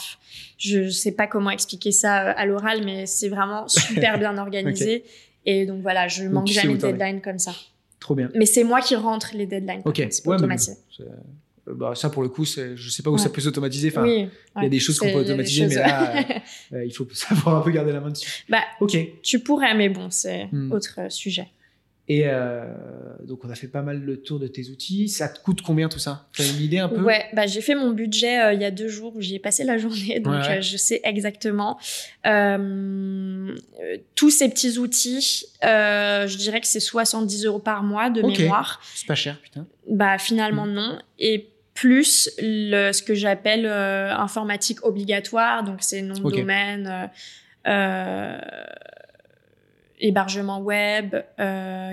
je sais pas comment expliquer ça euh, à l'oral, mais c'est vraiment super <laughs> bien organisé. Et donc voilà, je Donc, manque jamais de deadline comme ça. Trop bien. Mais c'est moi qui rentre les deadlines. Ok. C'est Ouais, mais euh, bah, ça, pour le coup, je sais pas où Ouais. ça peut s'automatiser. Enfin, oui. il y a des choses qu'on peut automatiser, mais là, euh, il faut <laughs> savoir un peu garder la main dessus. bah, Ok. tu pourrais, mais bon, c'est Hmm. autre euh, sujet. Et euh, donc, on a fait pas mal le tour de tes outils. Ça te coûte combien tout ça? Tu as une idée un peu? Ouais, bah, j'ai fait mon budget euh, il y a deux jours où j'y ai passé la <laughs> journée, donc Ouais, euh, je sais exactement. Tous ces petits outils, je dirais que c'est 70 euros par mois de mémoire. C'est pas cher, putain. Bah finalement Mm. non. Et plus le, ce que j'appelle euh, informatique obligatoire, donc c'est nom de domaine, euh, euh, hébergement web, euh,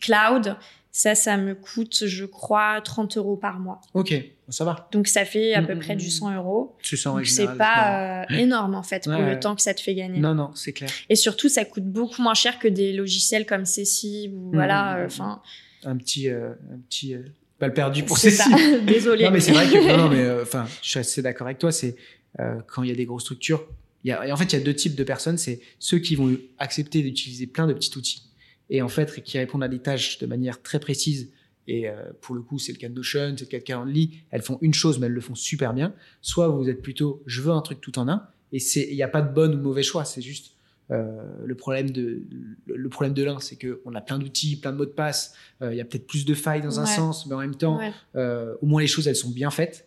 cloud. Ça, ça me coûte, je crois, 30 euros par mois. Ok, ça va. Donc ça fait à Mm, peu mm, près mm, du mm. 100 euros. Tu sens en Donc c'est pas euh, énorme en fait pour Ouais, le ouais. temps que ça te fait gagner. Non, non, c'est clair. Et surtout, ça coûte beaucoup moins cher que des logiciels comme Cécile ou Mm, voilà. mm, euh, mm. Enfin, Un petit, euh, un petit euh, balle perdue pour c'est Cécile. ça. <laughs> Désolée. Non, mais c'est vrai que non, non, mais euh, enfin, <laughs> je suis assez d'accord avec toi. C'est euh, quand il y a des grosses structures, il y a, et en fait, il y a deux types de personnes. C'est ceux qui vont accepter d'utiliser plein de petits outils et en fait qui répondent à des tâches de manière très précise. Et euh, pour le coup, c'est le cas de Notion, c'est le cas de Calendly. Elles font une chose, mais elles le font super bien. Soit vous êtes plutôt, je veux un truc tout en un. Et c'est, il n'y a pas de bon ou mauvais choix. C'est juste euh, le problème de le problème de l'un, c'est que on a plein d'outils, plein de mots de passe. Euh, il y a peut-être plus de failles dans un sens, mais en même temps, Ouais. euh, au moins les choses elles sont bien faites.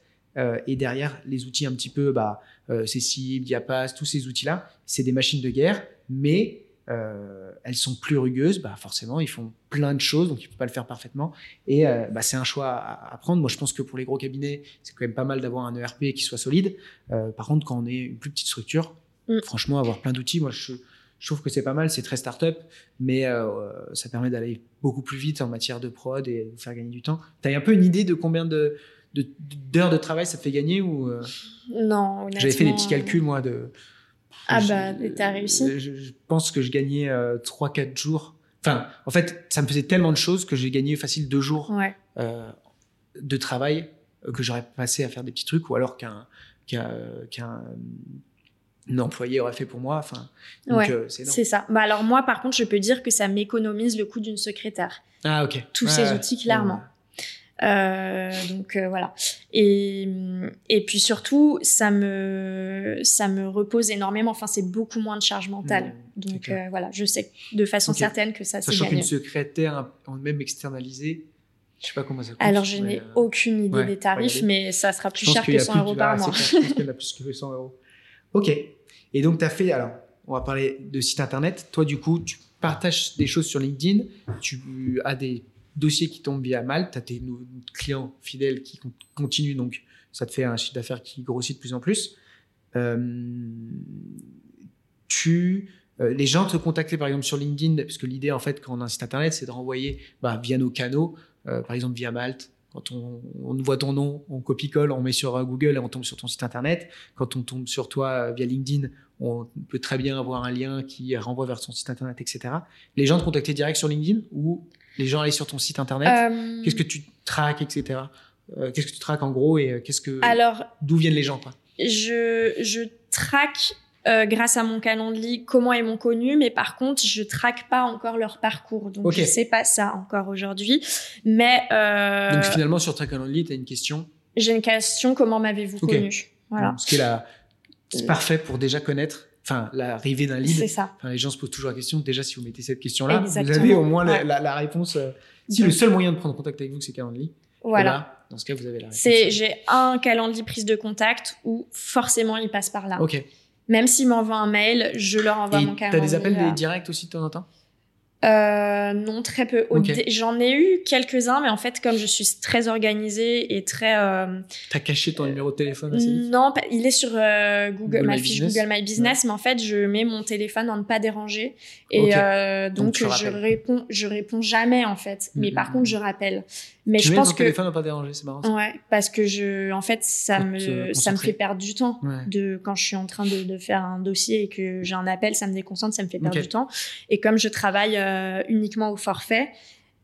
Et derrière, les outils un petit peu, bah, Cécile, Diapass, tous ces outils-là, c'est des machines de guerre, mais elles sont plus rugueuses. Bah, forcément, ils font plein de choses, donc ils ne peuvent pas le faire parfaitement. Et bah, c'est un choix à, à prendre. Moi, je pense que pour les gros cabinets, c'est quand même pas mal d'avoir un ERP qui soit solide. Par contre, quand on est une plus petite structure, Mm. franchement, avoir plein d'outils, moi, je, je trouve que c'est pas mal. C'est très start-up, mais euh, ça permet d'aller beaucoup plus vite en matière de prod et de faire gagner du temps. Tu as un peu une idée de combien de d'heures de travail ça te fait gagner ou euh, Non, honnêtement. j'avais fait des petits calculs moi de Ah je- bah, t'as réussi je, je pense que je gagnais 3-4 jours enfin en fait ça me faisait tellement de choses que j'ai gagné facile deux jours Ouais. euh, de travail euh, que j'aurais passé à faire des petits trucs ou alors qu'un un employé aurait fait pour moi enfin Ouais, euh, c'est ça. Bah alors moi, par contre, je peux dire que ça m'économise le coût d'une secrétaire. ah ok Tous ces ouais. outils, clairement. Euh, donc euh, voilà. Et, et puis surtout, ça me, ça me repose énormément. Enfin, c'est beaucoup moins de charge mentale. Mmh, donc euh, voilà, je sais de façon certaine que ça, c'est sachant qu'une secrétaire en même externalisée je sais pas comment ça coûte Alors, je n'ai aucune idée ouais, des tarifs, mais ça sera plus cher que y a 100 plus euros par ah, mois. je pense qu'il y a plus que 100 euros. <laughs> Ok. Et donc, tu as fait. Alors, on va parler de site internet. Toi, du coup, tu partages des choses sur LinkedIn. Tu as des dossiers qui tombent via Malte. Tu as tes clients fidèles qui con- continuent. Donc, ça te fait un chiffre d'affaires qui grossit de plus en plus. Euh, tu. euh, les gens te contactaient par exemple sur LinkedIn, parce que l'idée en fait quand on a un site internet, c'est de renvoyer bah, via nos canaux, euh, par exemple via Malte, quand on, on voit ton nom, on copie-colle, on met sur euh, Google et on tombe sur ton site internet. Quand on tombe sur toi euh, via LinkedIn, on peut très bien avoir un lien qui renvoie vers ton site internet, etc. Les gens te contactaient direct sur LinkedIn ou les gens allaient sur ton site internet? Euh, Qu'est-ce que tu traques, etc. Euh, Qu'est-ce que tu traques en gros et qu'est-ce que Alors, d'où viennent les gens quoi? je, je traque euh, grâce à mon calendrier comment ils m'ont connu, mais par contre, je traque pas encore leur parcours. Donc, Ok. je sais pas ça encore aujourd'hui. Mais euh, Donc finalement sur Track Only, tu as une question, j'ai une question comment m'avez-vous connu? Voilà. ce qui est la c'est parfait pour déjà connaître, enfin l'arrivée d'un C'est lead. ça. Enfin, les gens se posent toujours la question. Déjà, si vous mettez cette question-là, vous avez au moins la, Ouais. la- la réponse. euh, si le seul moyen de prendre contact avec vous, c'est Calendly, Voilà. dans ce cas, vous avez la réponse. C'est, j'ai un calendrier prise de contact où forcément ils passent par là. Ok. Même s'ils m'envoient un mail, je leur envoie Et mon t'as calendrier. des appels euh, des directs aussi de temps en temps? Euh, non, très peu. J'en ai eu quelques-uns, mais en fait, comme je suis très organisée et très... euh, T'as caché ton numéro de téléphone vite? Non, il est sur euh, Google, Google ma My fiche Business. Google My Business, mais en fait, je mets mon téléphone en ne pas déranger. Et Ok. euh, Donc, je réponds, je réponds jamais, en fait. Mais par contre, je rappelle. Mais Tu je mets pense ton que... téléphone à pas déranger, c'est marrant. ça. Ouais, parce que je, en fait, ça Faut me, ça me fait perdre du temps. Ouais. De quand je suis en train de, de faire un dossier et que j'ai un appel, ça me déconcentre, ça me fait perdre du temps. Et comme je travaille euh, uniquement au forfait,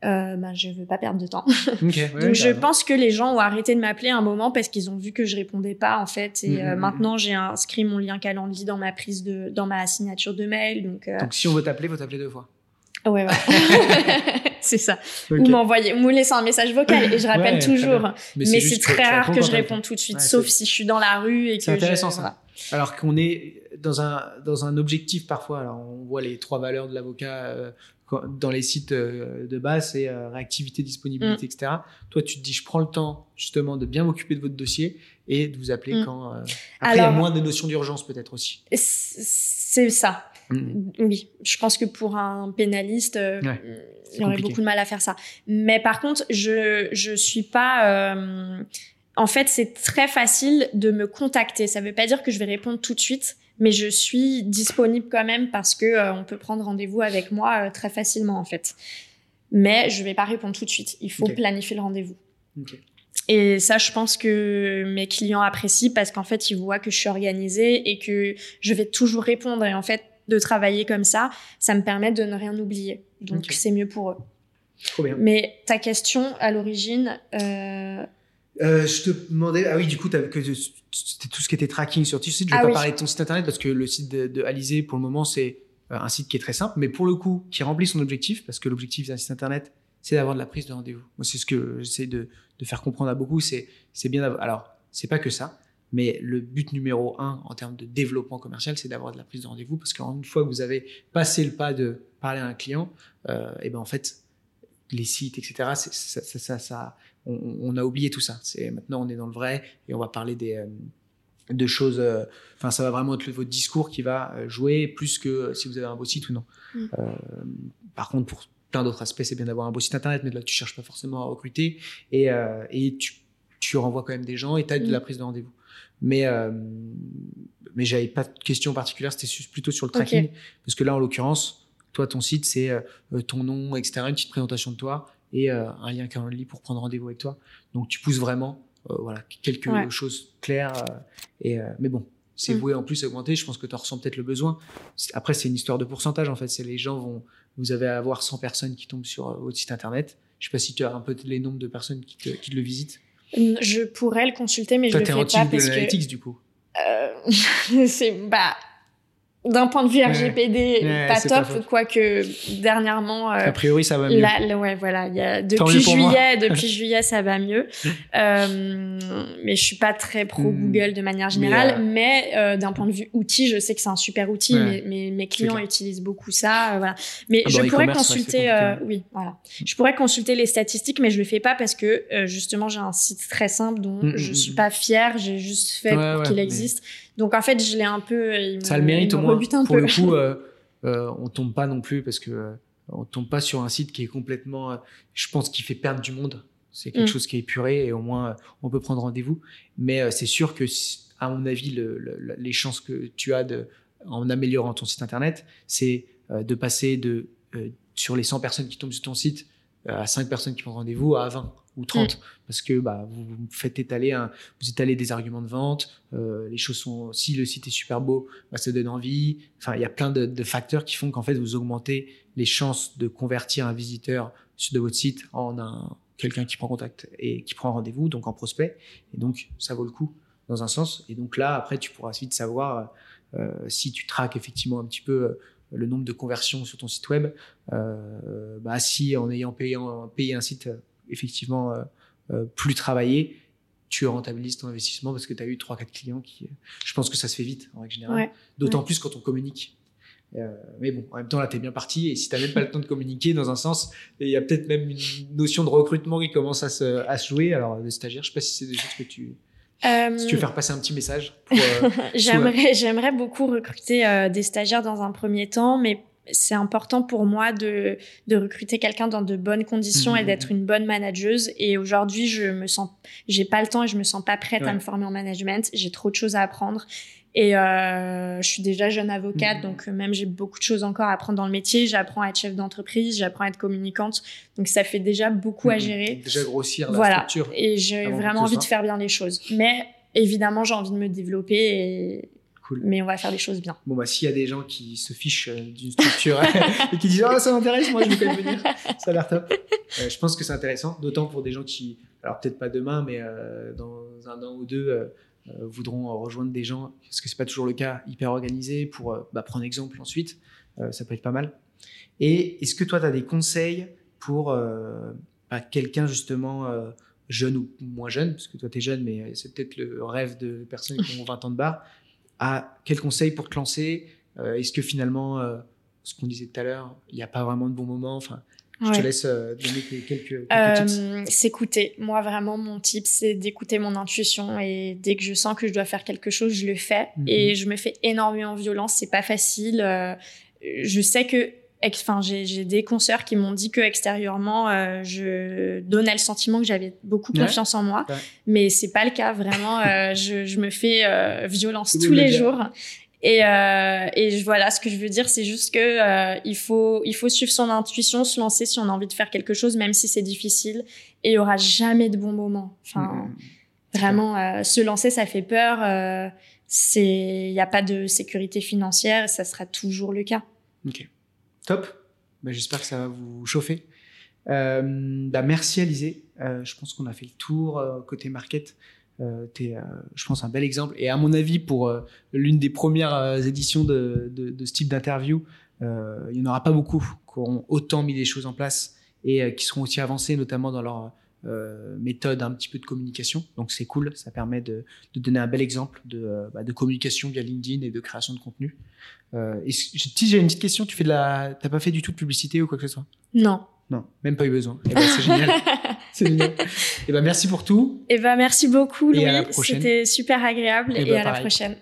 euh, ben, je veux pas perdre de temps. Ouais, <laughs> Donc je pense que les gens ont arrêté de m'appeler un moment parce qu'ils ont vu que je répondais pas en fait. Et Mhm, euh, mhm. maintenant j'ai inscrit mon lien calendrier dans ma prise de, dans ma signature de mail. Donc, euh, Donc si on veut t'appeler, faut t'appeler deux fois. ouais, ouais. <laughs> <laughs> c'est ça. Ok. Ou m'envoyer, ou me laisser un message vocal et je rappelle Ouais, toujours. Mais, c'est très rare réponds que je temps. tout de suite, sauf si je suis dans la rue et que C'est intéressant je- ça. Alors qu'on est dans un, dans un objectif parfois. Alors on voit les trois valeurs de l'avocat euh, dans les sites euh, de base, c'est euh, réactivité, Mm. disponibilité, etc. Toi, tu te dis, je prends le temps justement de bien m'occuper de votre dossier et de vous appeler Mm. quand. euh, Après, il y a moins de notions d'urgence peut-être aussi. C'est ça. Mm. Oui, je pense que pour un pénaliste, euh, Ouais, il aurait compliqué. beaucoup de mal à faire ça. Mais par contre, je je suis pas. En fait, c'est très facile de me contacter. Ça veut pas dire que je vais répondre tout de suite, mais je suis disponible quand même parce que euh, on peut prendre rendez-vous avec moi euh, très facilement en fait. Mais je vais pas répondre tout de suite. Il faut planifier le rendez-vous. Et ça, je pense que mes clients apprécient parce qu'en fait, ils voient que je suis organisée et que je vais toujours répondre. Et en fait, de travailler comme ça, ça me permet de ne rien oublier. Donc, c'est mieux pour eux. Trop bien. Mais ta question, à l'origine, euh, Euh, je te demandais, ah oui, du coup, c'était tout ce qui était tracking sur ton site. Je vais ah pas parler de ton site internet parce que le site de, de Alizé, pour le moment, c'est euh, un site qui est très simple, mais pour le coup, qui remplit son objectif, parce que l'objectif d'un site internet, c'est d'avoir de la prise de rendez-vous. Moi, c'est ce que j'essaie de, de, faire comprendre à beaucoup. C'est, c'est bien d'avoir. Alors, c'est pas que ça, mais le but numéro un en termes de développement commercial, c'est d'avoir de la prise de rendez-vous, parce qu'une fois que vous avez passé le pas de parler à un client, euh, et ben en fait, les sites, etc. Ça, ça, ça, on, a oublié tout ça. C'est maintenant on est dans le vrai et on va parler des euh, de choses. Euh, enfin, ça va vraiment être votre discours qui va euh, jouer plus que si vous avez un beau site ou non. Mm. par contre, pour plein d'autres aspects, c'est bien d'avoir un beau site internet, mais là, tu cherches pas forcément à recruter et, et tu, tu, renvoies quand même des gens et tu as de la mm. prise de rendez-vous. Mais mais j'avais pas de question particulière, c'était plutôt sur le tracking parce que là, en l'occurrence toi, ton site, c'est euh, euh, ton nom, etc., une petite présentation de toi et euh, un lien Calendly pour prendre rendez-vous avec toi. Donc, tu pousses vraiment voilà, quelque chose clair. et, mais bon, c'est mm. voué en plus à augmenter. Je pense que tu ressens peut-être le besoin. Après, c'est une histoire de pourcentage, en fait. C'est les gens vont, vous avez à avoir 100 personnes qui tombent sur votre site internet. Je sais pas si tu as un peu les nombres de personnes qui, qui le visitent. Je pourrais le consulter, mais je le fais pas parce que. du coup. <laughs> c'est bah d'un point de vue RGPD, pas top, quoique dernièrement. Euh, a priori, ça va mieux. ouais, voilà. Y a, depuis juillet, depuis <laughs> juillet, ça va mieux. <laughs> Euh, mais je suis pas très pro hmm. Google de manière générale. Mais, euh, d'un point de vue outil, je sais que c'est un super outil. Mais, mes clients utilisent beaucoup ça. voilà. Mais ah je pourrais consulter. oui, voilà. Je pourrais consulter les statistiques, mais je le fais pas parce que justement, j'ai un site très simple dont hmm, je hmm, suis pas fière. J'ai juste fait pour qu'il existe. Donc en fait, je l'ai un peu. ça le mérite au moins. pour le coup, <laughs> euh, euh, on tombe pas non plus parce que euh, on tombe pas sur un site qui est complètement. Euh, je pense qu'il fait perdre du monde. C'est quelque mm. chose qui est épuré et au moins on peut prendre rendez-vous. Mais c'est sûr que, à mon avis, le, les chances que tu as de, en améliorant ton site internet, c'est de passer de sur les 100 personnes qui tombent sur ton site à 5 personnes qui prennent rendez-vous à 20 ou 30 mm. parce que bah, vous, faites étaler un, vous étalez des arguments de vente euh, les choses sont si le site est super beau bah, ça donne envie. Enfin il y a plein de, de facteurs qui font qu'en fait vous augmentez les chances de convertir un visiteur de votre site en un quelqu'un qui prend contact et qui prend rendez-vous donc en prospect. Et donc ça vaut le coup dans un sens. Et donc là après tu pourras vite savoir euh, si tu traques effectivement un petit peu euh, le nombre de conversions sur ton site web bah si en ayant payé, payé un site effectivement euh, euh, plus travaillé, tu rentabilises ton investissement parce que tu as eu 3-4 clients qui. Euh, je pense que ça se fait vite en règle générale. D'autant plus quand on communique. mais bon, en même temps, là, tu es bien parti. Et si tu même pas le temps de communiquer, dans un sens, il y a peut-être même une notion de recrutement qui commence à se, à jouer. Alors, les stagiaires, je sais pas si c'est des choses que tu. si tu veux faire passer un petit message. <laughs> j'aimerais, j'aimerais beaucoup recruter des stagiaires dans un premier temps, mais c'est important pour moi de, de recruter quelqu'un dans de bonnes conditions et mmh. d'être une bonne manageuse. Et aujourd'hui, je me sens, j'ai pas le temps et je me sens pas prête à me former en management. J'ai trop de choses à apprendre. Et euh, je suis déjà jeune avocate, mmh. donc euh, même j'ai beaucoup de choses encore à apprendre dans le métier. J'apprends à être chef d'entreprise, j'apprends à être communicante, donc ça fait déjà beaucoup à mmh. gérer. Déjà grossir la voilà. structure. Et j'ai vraiment envie de faire bien les choses. Mais évidemment, j'ai envie de me développer et mais on va faire les choses bien. Bon, bah, s'il y a des gens qui se fichent euh, d'une structure <laughs> et qui disent, ah, ça m'intéresse, moi, je vais quand même venir. Ça a l'air top. Euh, je pense que c'est intéressant, d'autant pour des gens qui, alors peut-être pas demain, mais euh, dans un an ou deux, voudront rejoindre des gens, parce que c'est pas toujours le cas, hyper organisés pour bah, prendre exemple ensuite. ça peut être pas mal. Et est-ce que toi, tu as des conseils pour bah, quelqu'un justement jeune ou moins jeune, parce que toi tu es jeune, mais c'est peut-être le rêve de personnes qui ont 20 ans de bar, à quel conseil pour te lancer euh, Est-ce que finalement, euh, ce qu'on disait tout à l'heure, il n'y a pas vraiment de bon moment enfin, je te laisse euh, donner quelques, tips. S'écouter. Moi, vraiment, mon tip, c'est d'écouter mon intuition. Et dès que je sens que je dois faire quelque chose, je le fais. Mhm. Et je me fais énormément violence. C'est pas facile. je sais que enfin j'ai des consoeurs qui m'ont dit que extérieurement euh, je donnais le sentiment que j'avais beaucoup confiance en moi. Mais c'est pas le cas vraiment euh, <laughs> je, je, me fais euh, violence tous les jours. Et, et voilà ce que je veux dire c'est juste que il faut il faut suivre son intuition se lancer si on a envie de faire quelque chose même si c'est difficile. Et il y aura jamais de bons moments. Enfin mm. vraiment se lancer ça fait peur c'est il n'y a pas de sécurité financière ça sera toujours le cas. Ok Top. Bah, j'espère que ça va vous chauffer. bah, merci Alizé. je pense qu'on a fait le tour côté market. tu es, je pense, un bel exemple. Et à mon avis, pour l'une des premières éditions de, de, de, ce type d'interview, il n'y en aura pas beaucoup qui auront autant mis des choses en place et qui seront aussi avancés, notamment dans leur euh, méthode un petit peu de communication. Donc c'est cool, ça permet de, de, donner un bel exemple de, euh, bah, de, communication via LinkedIn et de création de contenu. Euh, et si j'ai une petite question, tu fais de la, t'as pas fait du tout de publicité ou quoi que ce soit? Non. Non, même pas eu besoin. Eh ben, c'est génial. <laughs> c'est génial. Eh ben merci pour tout. Eh ben merci beaucoup Louis. C'était super agréable et, et, à la prochaine.